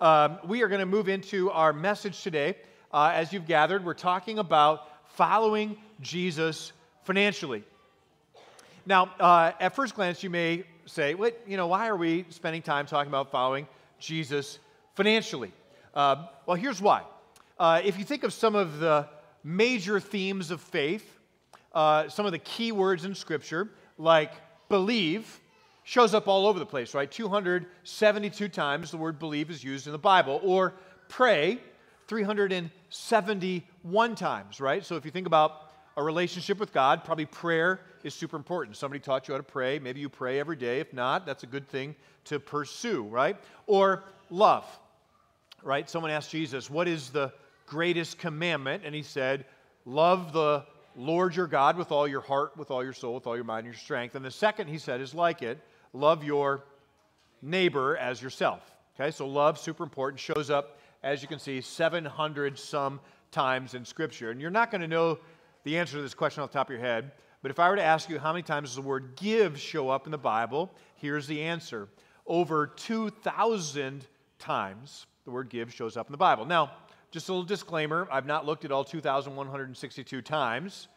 Um, we are going to move into our message today. Uh, as you've gathered, we're talking about following Jesus financially. Now, uh, at first glance, you may say, "What? You know, why are we spending time talking about following Jesus financially?" Uh, well, here's why. Uh, if you think of some of the major themes of faith, uh, some of the key words in Scripture, like believe, shows up all over the place, right? 272 times the word believe is used in the Bible, or pray, 371 times, right? So if you think about a relationship with God, probably prayer is super important. Somebody taught you how to pray. Maybe you pray every day. If not, that's a good thing to pursue, right? Or love, right? Someone asked Jesus, What is the greatest commandment? And he said, Love the Lord your God with all your heart, with all your soul, with all your mind, and your strength. And the second, he said, is like it love your neighbor as yourself. Okay, so love, super important, shows up, as you can see, 700 some times in Scripture. And you're not going to know the answer to this question off the top of your head, but if I were to ask you how many times does the word give show up in the Bible, here's the answer. Over 2,000 times the word give shows up in the Bible. Now, just a little disclaimer I've not looked at all 2,162 times,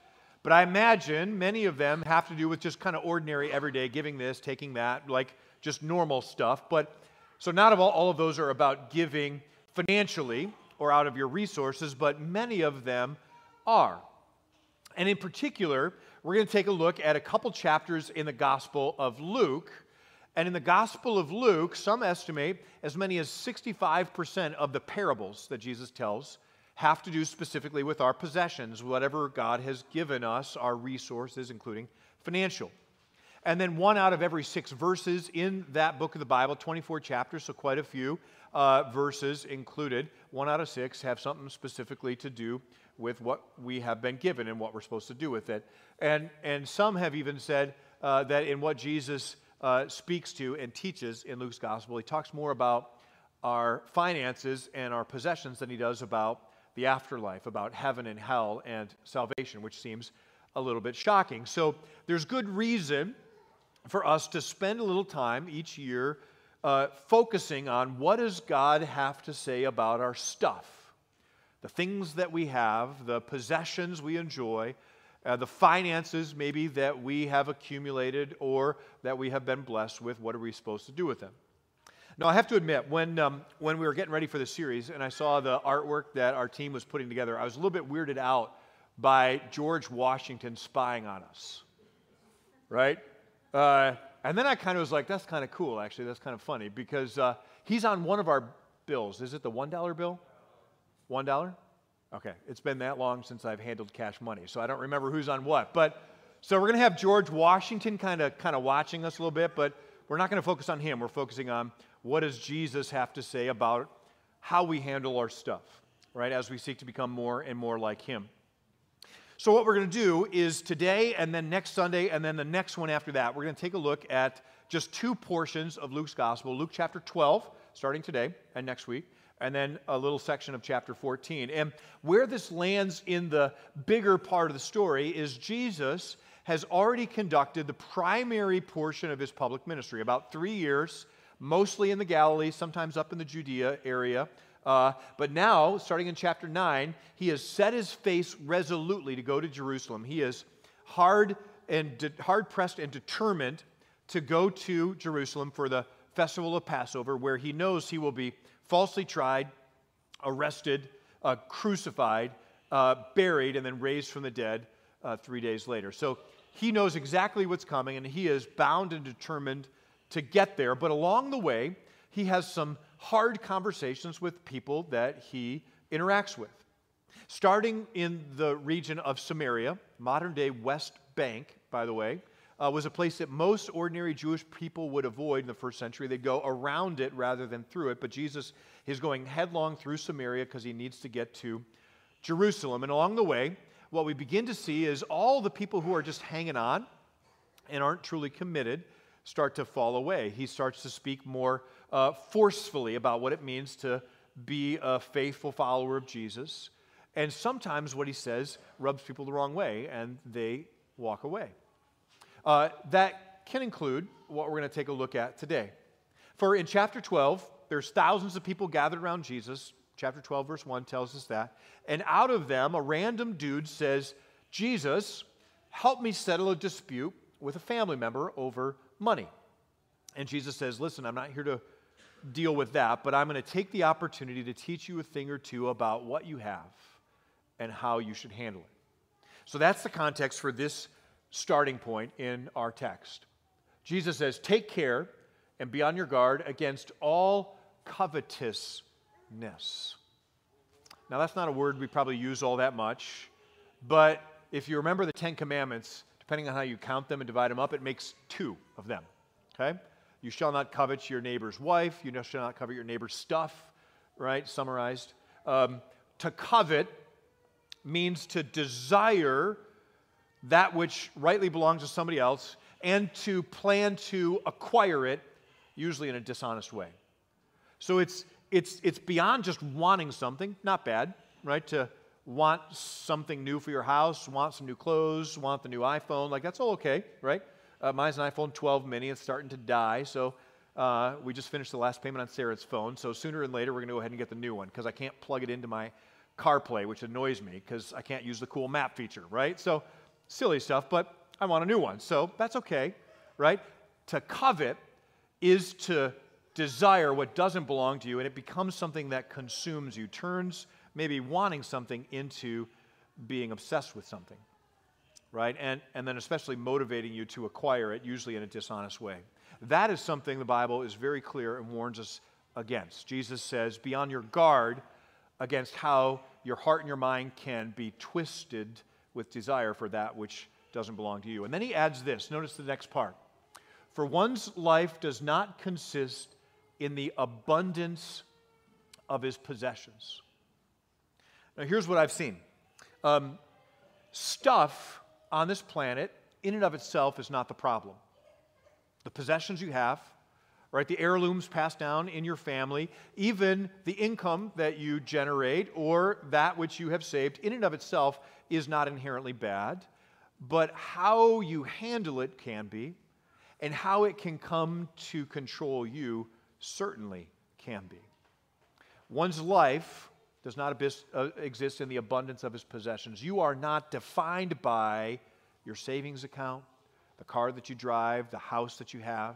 but I imagine many of them have to do with just kind of ordinary, everyday giving this, taking that, like just normal stuff. But so not all, all of those are about giving financially or out of your resources, but many of them are. And in particular, we're going to take a look at a couple chapters in the Gospel of Luke and in the Gospel of Luke, some estimate as many as 65% of the parables that Jesus tells have to do specifically with our possessions, whatever God has given us, our resources, including financial. And then one out of every six verses in that book of the Bible, 24 chapters, so quite a few uh, verses included, one out of six have something specifically to do with what we have been given and what we're supposed to do with it. And, and some have even said uh, that in what Jesus uh, speaks to and teaches in Luke's gospel. He talks more about our finances and our possessions than he does about the afterlife, about heaven and hell and salvation, which seems a little bit shocking. So there's good reason for us to spend a little time each year uh, focusing on what does God have to say about our stuff, the things that we have, the possessions we enjoy, uh, the finances maybe that we have accumulated or that we have been blessed with, what are we supposed to do with them? Now, I have to admit, when, um, when we were getting ready for the series and I saw the artwork that our team was putting together, I was a little bit weirded out by George Washington spying on us. Right? Uh, and then I kind of was like, that's kind of cool, actually. That's kind of funny because uh, he's on one of our bills. Is it the $1 bill? $1? Okay, it's been that long since I've handled cash money, so I don't remember who's on what. But so we're going to have George Washington kind of kind of watching us a little bit, but we're not going to focus on him. We're focusing on what does Jesus have to say about how we handle our stuff, right? As we seek to become more and more like him. So what we're going to do is today and then next Sunday and then the next one after that, we're going to take a look at just two portions of Luke's gospel, Luke chapter 12 starting today and next week and then a little section of chapter 14. And where this lands in the bigger part of the story is Jesus has already conducted the primary portion of his public ministry, about three years, mostly in the Galilee, sometimes up in the Judea area. Uh, but now, starting in chapter 9, he has set his face resolutely to go to Jerusalem. He is hard and de- hard pressed and determined to go to Jerusalem for the festival of Passover, where he knows he will be falsely tried, arrested, uh, crucified, uh, buried, and then raised from the dead uh, three days later. So he knows exactly what's coming, and he is bound and determined to get there. But along the way, he has some hard conversations with people that he interacts with. Starting in the region of Samaria, modern day West Bank, by the way, uh, was a place that most ordinary Jewish people would avoid in the first century. They'd go around it rather than through it. But Jesus is going headlong through Samaria because he needs to get to Jerusalem. And along the way, what we begin to see is all the people who are just hanging on and aren't truly committed start to fall away. He starts to speak more uh, forcefully about what it means to be a faithful follower of Jesus. And sometimes what he says rubs people the wrong way and they walk away. Uh, that can include what we're going to take a look at today. For in chapter 12, there's thousands of people gathered around Jesus. Chapter 12, verse 1 tells us that. And out of them, a random dude says, Jesus, help me settle a dispute with a family member over money. And Jesus says, Listen, I'm not here to deal with that, but I'm going to take the opportunity to teach you a thing or two about what you have and how you should handle it. So that's the context for this starting point in our text. Jesus says, Take care and be on your guard against all covetousness. Now, that's not a word we probably use all that much, but if you remember the Ten Commandments, depending on how you count them and divide them up, it makes two of them. Okay? You shall not covet your neighbor's wife. You shall not covet your neighbor's stuff, right? Summarized. Um, to covet means to desire that which rightly belongs to somebody else and to plan to acquire it, usually in a dishonest way. So it's, it's, it's beyond just wanting something, not bad, right? To want something new for your house, want some new clothes, want the new iPhone, like that's all okay, right? Uh, mine's an iPhone 12 mini, it's starting to die, so uh, we just finished the last payment on Sarah's phone, so sooner than later we're going to go ahead and get the new one because I can't plug it into my CarPlay, which annoys me because I can't use the cool map feature, right? So silly stuff, but I want a new one. So that's okay, right? To covet is to desire what doesn't belong to you, and it becomes something that consumes you, turns maybe wanting something into being obsessed with something, right? And, and then especially motivating you to acquire it, usually in a dishonest way. That is something the Bible is very clear and warns us against. Jesus says, Be on your guard against how your heart and your mind can be twisted with desire for that which doesn't belong to you. And then he adds this notice the next part. For one's life does not consist in the abundance of his possessions. Now, here's what I've seen um, stuff on this planet, in and of itself, is not the problem. The possessions you have, right? The heirlooms passed down in your family, even the income that you generate or that which you have saved, in and of itself, is not inherently bad. But how you handle it can be, and how it can come to control you certainly can be. One's life does not uh, exist in the abundance of his possessions. You are not defined by your savings account, the car that you drive, the house that you have.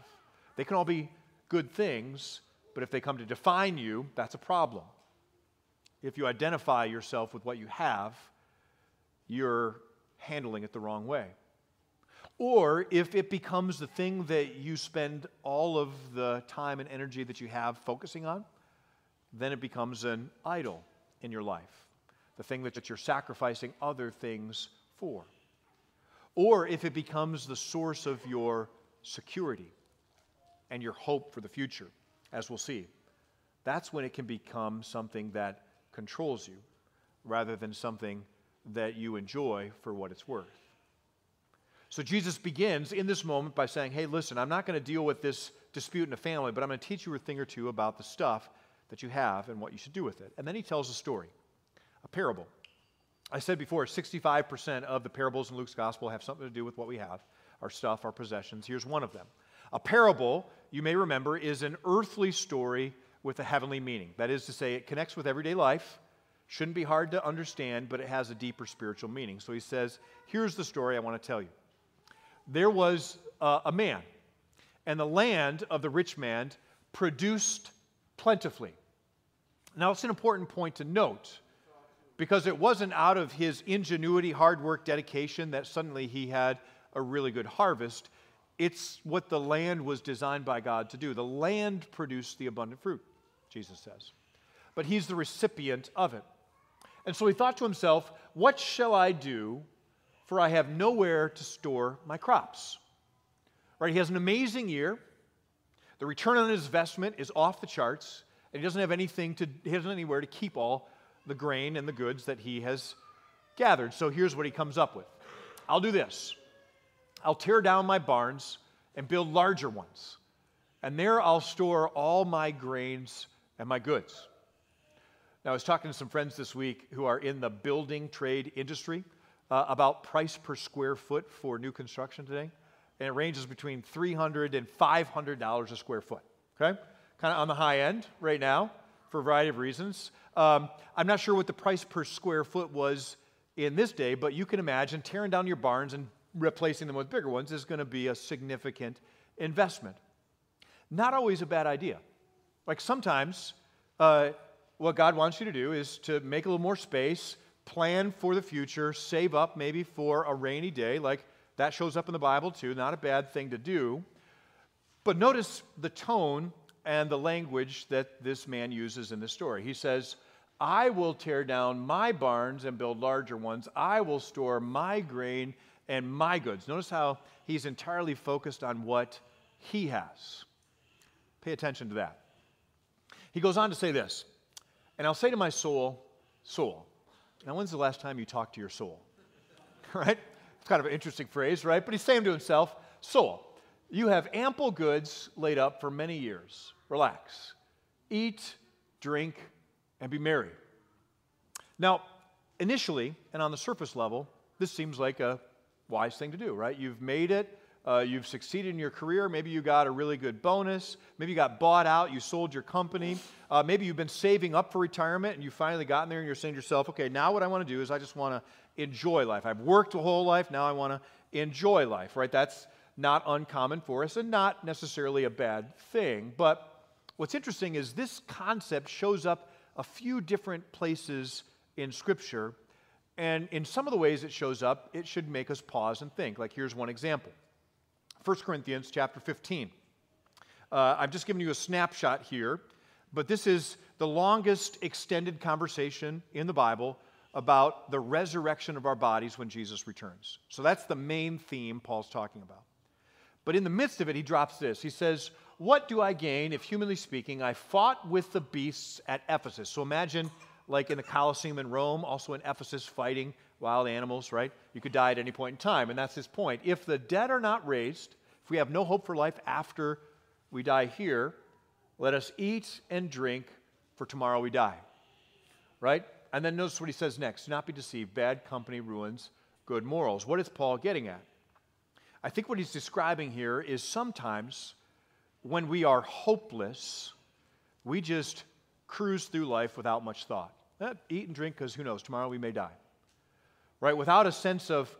They can all be good things, but if they come to define you, that's a problem. If you identify yourself with what you have, you're handling it the wrong way. Or if it becomes the thing that you spend all of the time and energy that you have focusing on, then it becomes an idol in your life, the thing that you're sacrificing other things for. Or if it becomes the source of your security, and your hope for the future, as we'll see. That's when it can become something that controls you rather than something that you enjoy for what it's worth. So Jesus begins in this moment by saying, Hey, listen, I'm not going to deal with this dispute in the family, but I'm going to teach you a thing or two about the stuff that you have and what you should do with it. And then he tells a story, a parable. I said before, 65% of the parables in Luke's gospel have something to do with what we have our stuff, our possessions. Here's one of them. A parable, you may remember, is an earthly story with a heavenly meaning. That is to say, it connects with everyday life, shouldn't be hard to understand, but it has a deeper spiritual meaning. So he says, Here's the story I want to tell you. There was uh, a man, and the land of the rich man produced plentifully. Now, it's an important point to note because it wasn't out of his ingenuity, hard work, dedication that suddenly he had a really good harvest. It's what the land was designed by God to do. The land produced the abundant fruit, Jesus says. But he's the recipient of it. And so he thought to himself, What shall I do? For I have nowhere to store my crops. Right? He has an amazing year. The return on his investment is off the charts, and he doesn't have anything to, he doesn't anywhere to keep all the grain and the goods that he has gathered. So here's what he comes up with I'll do this. I'll tear down my barns and build larger ones. And there I'll store all my grains and my goods. Now, I was talking to some friends this week who are in the building trade industry uh, about price per square foot for new construction today. And it ranges between $300 and $500 a square foot. Okay? kind of on the high end right now for a variety of reasons. Um, I'm not sure what the price per square foot was in this day, but you can imagine tearing down your barns and replacing them with bigger ones is going to be a significant investment. Not always a bad idea. Like sometimes, uh, what God wants you to do is to make a little more space, plan for the future, save up maybe for a rainy day. Like that shows up in the Bible too, not a bad thing to do. But notice the tone and the language that this man uses in the story. He says, I will tear down my barns and build larger ones. I will store my grain and my goods. Notice how he's entirely focused on what he has. Pay attention to that. He goes on to say this, and I'll say to my soul, soul. Now, when's the last time you talked to your soul? right? Kind of an interesting phrase, right? But he's saying to himself, soul, you have ample goods laid up for many years relax, eat, drink, and be merry. Now, initially and on the surface level, this seems like a wise thing to do, right? You've made it, uh, you've succeeded in your career, maybe you got a really good bonus, maybe you got bought out, you sold your company, uh, maybe you've been saving up for retirement and you finally gotten there and you're saying to yourself, okay, now what I want to do is I just want to enjoy life. I've worked a whole life, now I want to enjoy life, right? That's not uncommon for us and not necessarily a bad thing. But what's interesting is this concept shows up a few different places in Scripture. And in some of the ways it shows up, it should make us pause and think. Like here's one example 1 Corinthians chapter 15. Uh, I've just given you a snapshot here, but this is the longest extended conversation in the Bible about the resurrection of our bodies when Jesus returns. So that's the main theme Paul's talking about. But in the midst of it, he drops this. He says, What do I gain if, humanly speaking, I fought with the beasts at Ephesus? So imagine, like in the Colosseum in Rome, also in Ephesus, fighting wild animals, right? You could die at any point in time, and that's his point. If the dead are not raised, if we have no hope for life after we die here, let us eat and drink, for tomorrow we die. Right? And then notice what he says next do not be deceived. Bad company ruins good morals. What is Paul getting at? I think what he's describing here is sometimes when we are hopeless, we just cruise through life without much thought. Eh, eat and drink because who knows, tomorrow we may die. Right? Without a sense of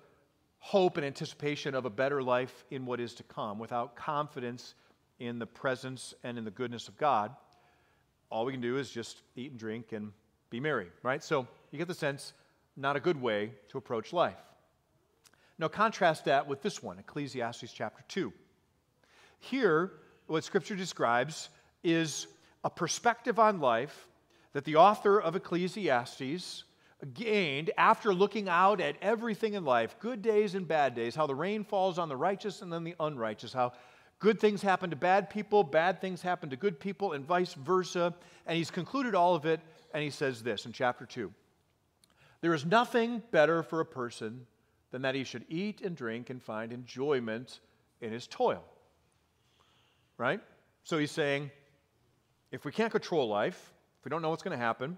hope and anticipation of a better life in what is to come, without confidence in the presence and in the goodness of God, all we can do is just eat and drink and be merry, right? So you get the sense, not a good way to approach life. Now, contrast that with this one, Ecclesiastes chapter 2. Here, what Scripture describes is a perspective on life that the author of Ecclesiastes gained after looking out at everything in life good days and bad days, how the rain falls on the righteous and then the unrighteous, how good things happen to bad people, bad things happen to good people, and vice versa. And he's concluded all of it, and he says this in chapter 2 There is nothing better for a person than that he should eat and drink and find enjoyment in his toil. Right? So he's saying, if we can't control life, if we don't know what's going to happen,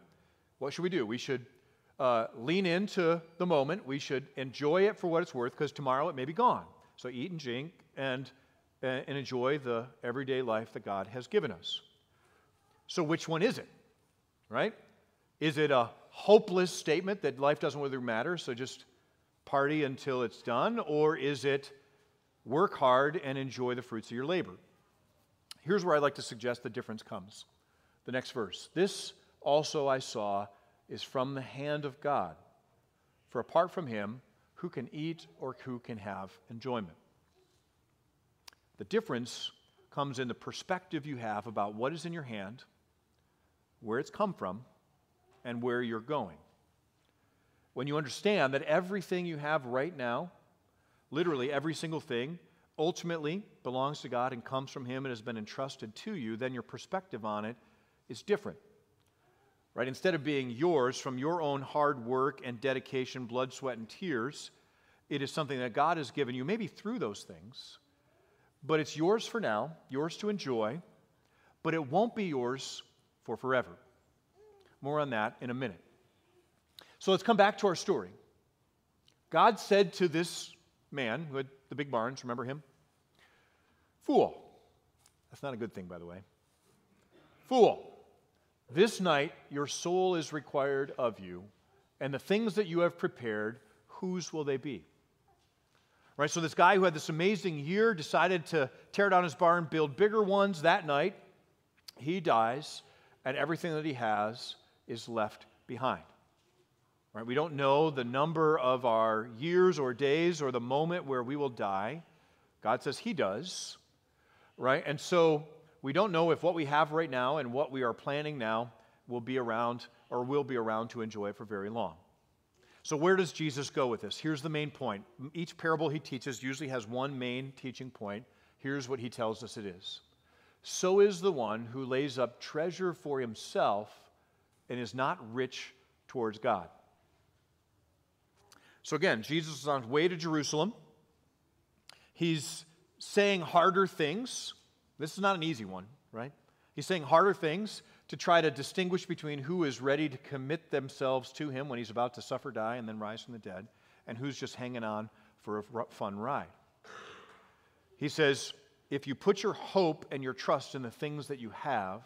what should we do? We should uh, lean into the moment. We should enjoy it for what it's worth because tomorrow it may be gone. So eat and drink and, and enjoy the everyday life that God has given us. So, which one is it? Right? Is it a hopeless statement that life doesn't really matter, so just party until it's done, or is it work hard and enjoy the fruits of your labor? Here's where I'd like to suggest the difference comes. The next verse. This also I saw is from the hand of God. For apart from him, who can eat or who can have enjoyment? The difference comes in the perspective you have about what is in your hand, where it's come from, and where you're going when you understand that everything you have right now, literally every single thing, ultimately belongs to God and comes from Him and has been entrusted to you, then your perspective on it is different. Right? Instead of being yours from your own hard work and dedication, blood, sweat, and tears, it is something that God has given you, maybe through those things, but it's yours for now, yours to enjoy, but it won't be yours for forever. More on that in a minute. So let's come back to our story. God said to this man who had the big barns, remember him? Fool. That's not a good thing, by the way. Fool, this night your soul is required of you, and the things that you have prepared, whose will they be? Right, so this guy who had this amazing year decided to tear down his barn, build bigger ones that night. He dies, and everything that he has is left behind. Right? We don't know the number of our years or days or the moment where we will die. God says He does. Right? And so we don't know if what we have right now and what we are planning now will be around or will be around to enjoy for very long. So, where does Jesus go with this? Here's the main point. Each parable he teaches usually has one main teaching point. Here's what he tells us it is So is the one who lays up treasure for himself and is not rich towards God. So, again, Jesus is on his way to Jerusalem. He's saying harder things. This is not an easy one, right? He's saying harder things to try to distinguish between who is ready to commit themselves to him when he's about to suffer, die, and then rise from the dead, and who's just hanging on for a fun ride. He says, if you put your hope and your trust in the things that you have,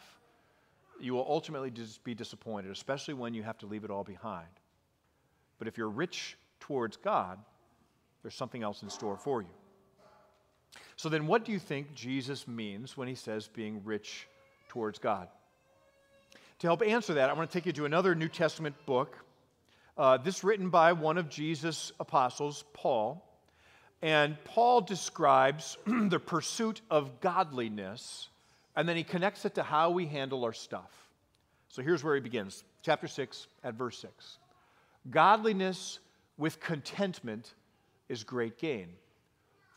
you will ultimately just be disappointed, especially when you have to leave it all behind. But if you're rich towards God, there's something else in store for you. So then, what do you think Jesus means when he says being rich towards God? To help answer that, I want to take you to another New Testament book. Uh, this written by one of Jesus' apostles, Paul. And Paul describes the pursuit of godliness, and then he connects it to how we handle our stuff. So here's where he begins, chapter 6 at verse 6. Godliness with contentment is great gain.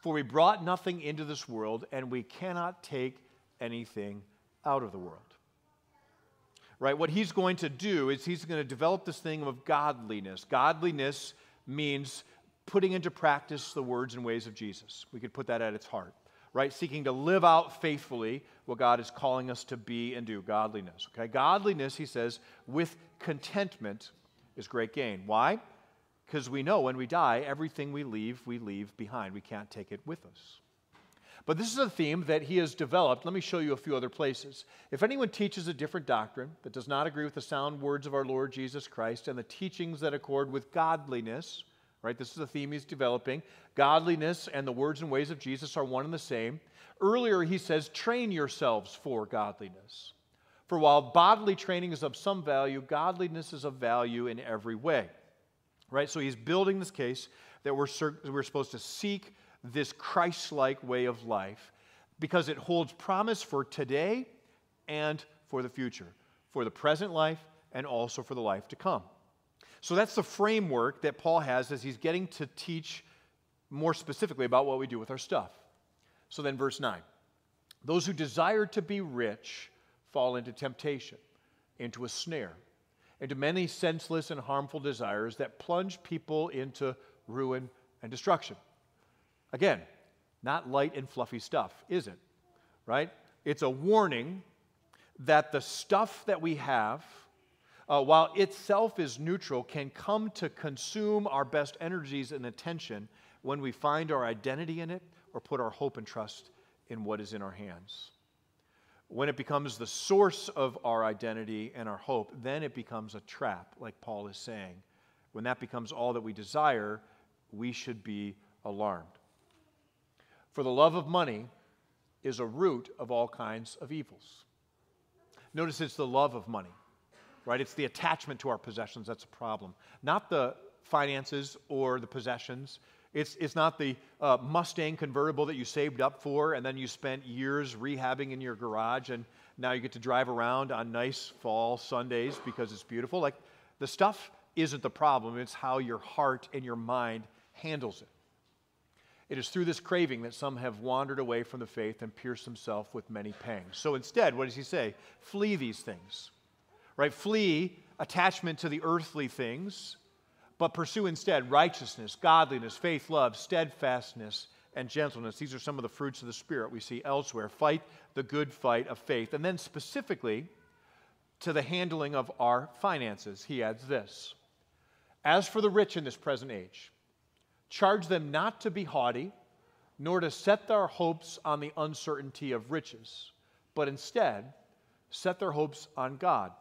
For we brought nothing into this world, and we cannot take anything out of the world right? What he's going to do is he's going to develop this thing of godliness. Godliness means putting into practice the words and ways of Jesus. We could put that at its heart, right? Seeking to live out faithfully what God is calling us to be and do, godliness, okay? Godliness, he says, with contentment is great gain. Why? Because we know when we die, everything we leave, we leave behind. We can't take it with us. But this is a theme that he has developed. Let me show you a few other places. If anyone teaches a different doctrine that does not agree with the sound words of our Lord Jesus Christ and the teachings that accord with godliness, right? This is a theme he's developing. Godliness and the words and ways of Jesus are one and the same. Earlier, he says, train yourselves for godliness. For while bodily training is of some value, godliness is of value in every way. Right? So he's building this case that we're, we're supposed to seek this Christ like way of life because it holds promise for today and for the future, for the present life and also for the life to come. So that's the framework that Paul has as he's getting to teach more specifically about what we do with our stuff. So then, verse 9 those who desire to be rich fall into temptation, into a snare, into many senseless and harmful desires that plunge people into ruin and destruction. Again, not light and fluffy stuff, is it? Right? It's a warning that the stuff that we have, uh, while itself is neutral, can come to consume our best energies and attention when we find our identity in it or put our hope and trust in what is in our hands. When it becomes the source of our identity and our hope, then it becomes a trap, like Paul is saying. When that becomes all that we desire, we should be alarmed. For the love of money is a root of all kinds of evils. Notice it's the love of money, right? It's the attachment to our possessions that's a problem, not the finances or the possessions. It's, it's not the uh, Mustang convertible that you saved up for and then you spent years rehabbing in your garage and now you get to drive around on nice fall Sundays because it's beautiful. Like the stuff isn't the problem, it's how your heart and your mind handles it. It is through this craving that some have wandered away from the faith and pierced themselves with many pangs. So instead, what does he say? Flee these things. Right? Flee attachment to the earthly things, but pursue instead righteousness, godliness, faith, love, steadfastness, and gentleness. These are some of the fruits of the Spirit we see elsewhere. Fight the good fight of faith. And then specifically to the handling of our finances, he adds this As for the rich in this present age, Charge them not to be haughty, nor to set their hopes on the uncertainty of riches, but instead set their hopes on God,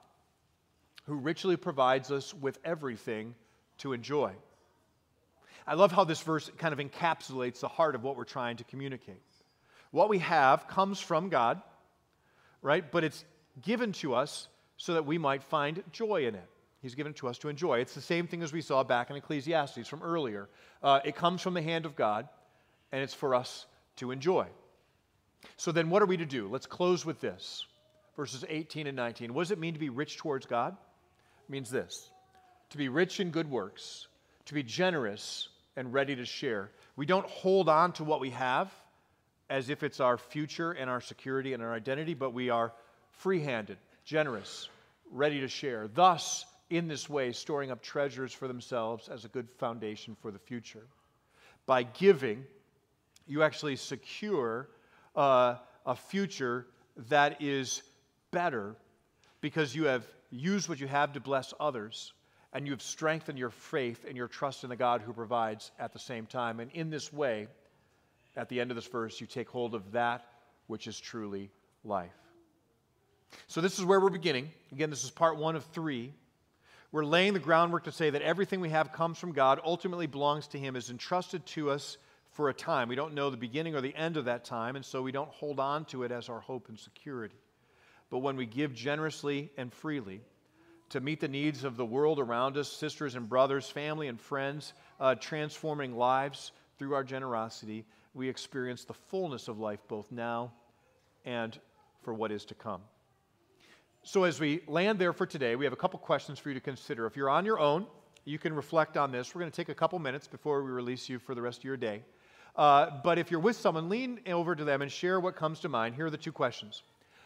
who richly provides us with everything to enjoy. I love how this verse kind of encapsulates the heart of what we're trying to communicate. What we have comes from God, right? But it's given to us so that we might find joy in it. He's given it to us to enjoy. It's the same thing as we saw back in Ecclesiastes from earlier. Uh, it comes from the hand of God, and it's for us to enjoy. So then, what are we to do? Let's close with this verses 18 and 19. What does it mean to be rich towards God? It means this to be rich in good works, to be generous and ready to share. We don't hold on to what we have as if it's our future and our security and our identity, but we are free handed, generous, ready to share. Thus, in this way, storing up treasures for themselves as a good foundation for the future. By giving, you actually secure uh, a future that is better because you have used what you have to bless others and you have strengthened your faith and your trust in the God who provides at the same time. And in this way, at the end of this verse, you take hold of that which is truly life. So, this is where we're beginning. Again, this is part one of three. We're laying the groundwork to say that everything we have comes from God, ultimately belongs to Him, is entrusted to us for a time. We don't know the beginning or the end of that time, and so we don't hold on to it as our hope and security. But when we give generously and freely to meet the needs of the world around us, sisters and brothers, family and friends, uh, transforming lives through our generosity, we experience the fullness of life both now and for what is to come. So, as we land there for today, we have a couple questions for you to consider. If you're on your own, you can reflect on this. We're going to take a couple minutes before we release you for the rest of your day. Uh, but if you're with someone, lean over to them and share what comes to mind. Here are the two questions.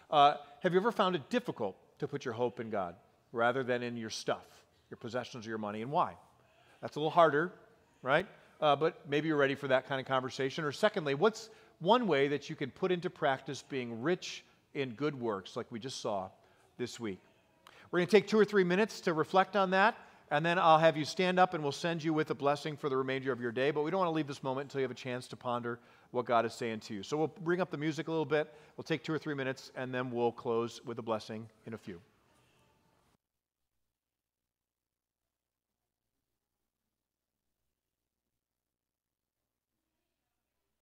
Uh, have you ever found it difficult to put your hope in God rather than in your stuff, your possessions, or your money, and why? That's a little harder, right? Uh, but maybe you're ready for that kind of conversation. Or, secondly, what's one way that you can put into practice being rich in good works, like we just saw this week? We're going to take two or three minutes to reflect on that and then I'll have you stand up and we'll send you with a blessing for the remainder of your day. But we don't want to leave this moment until you have a chance to ponder what God is saying to you. So we'll bring up the music a little bit. We'll take two or three minutes, and then we'll close with a blessing in a few.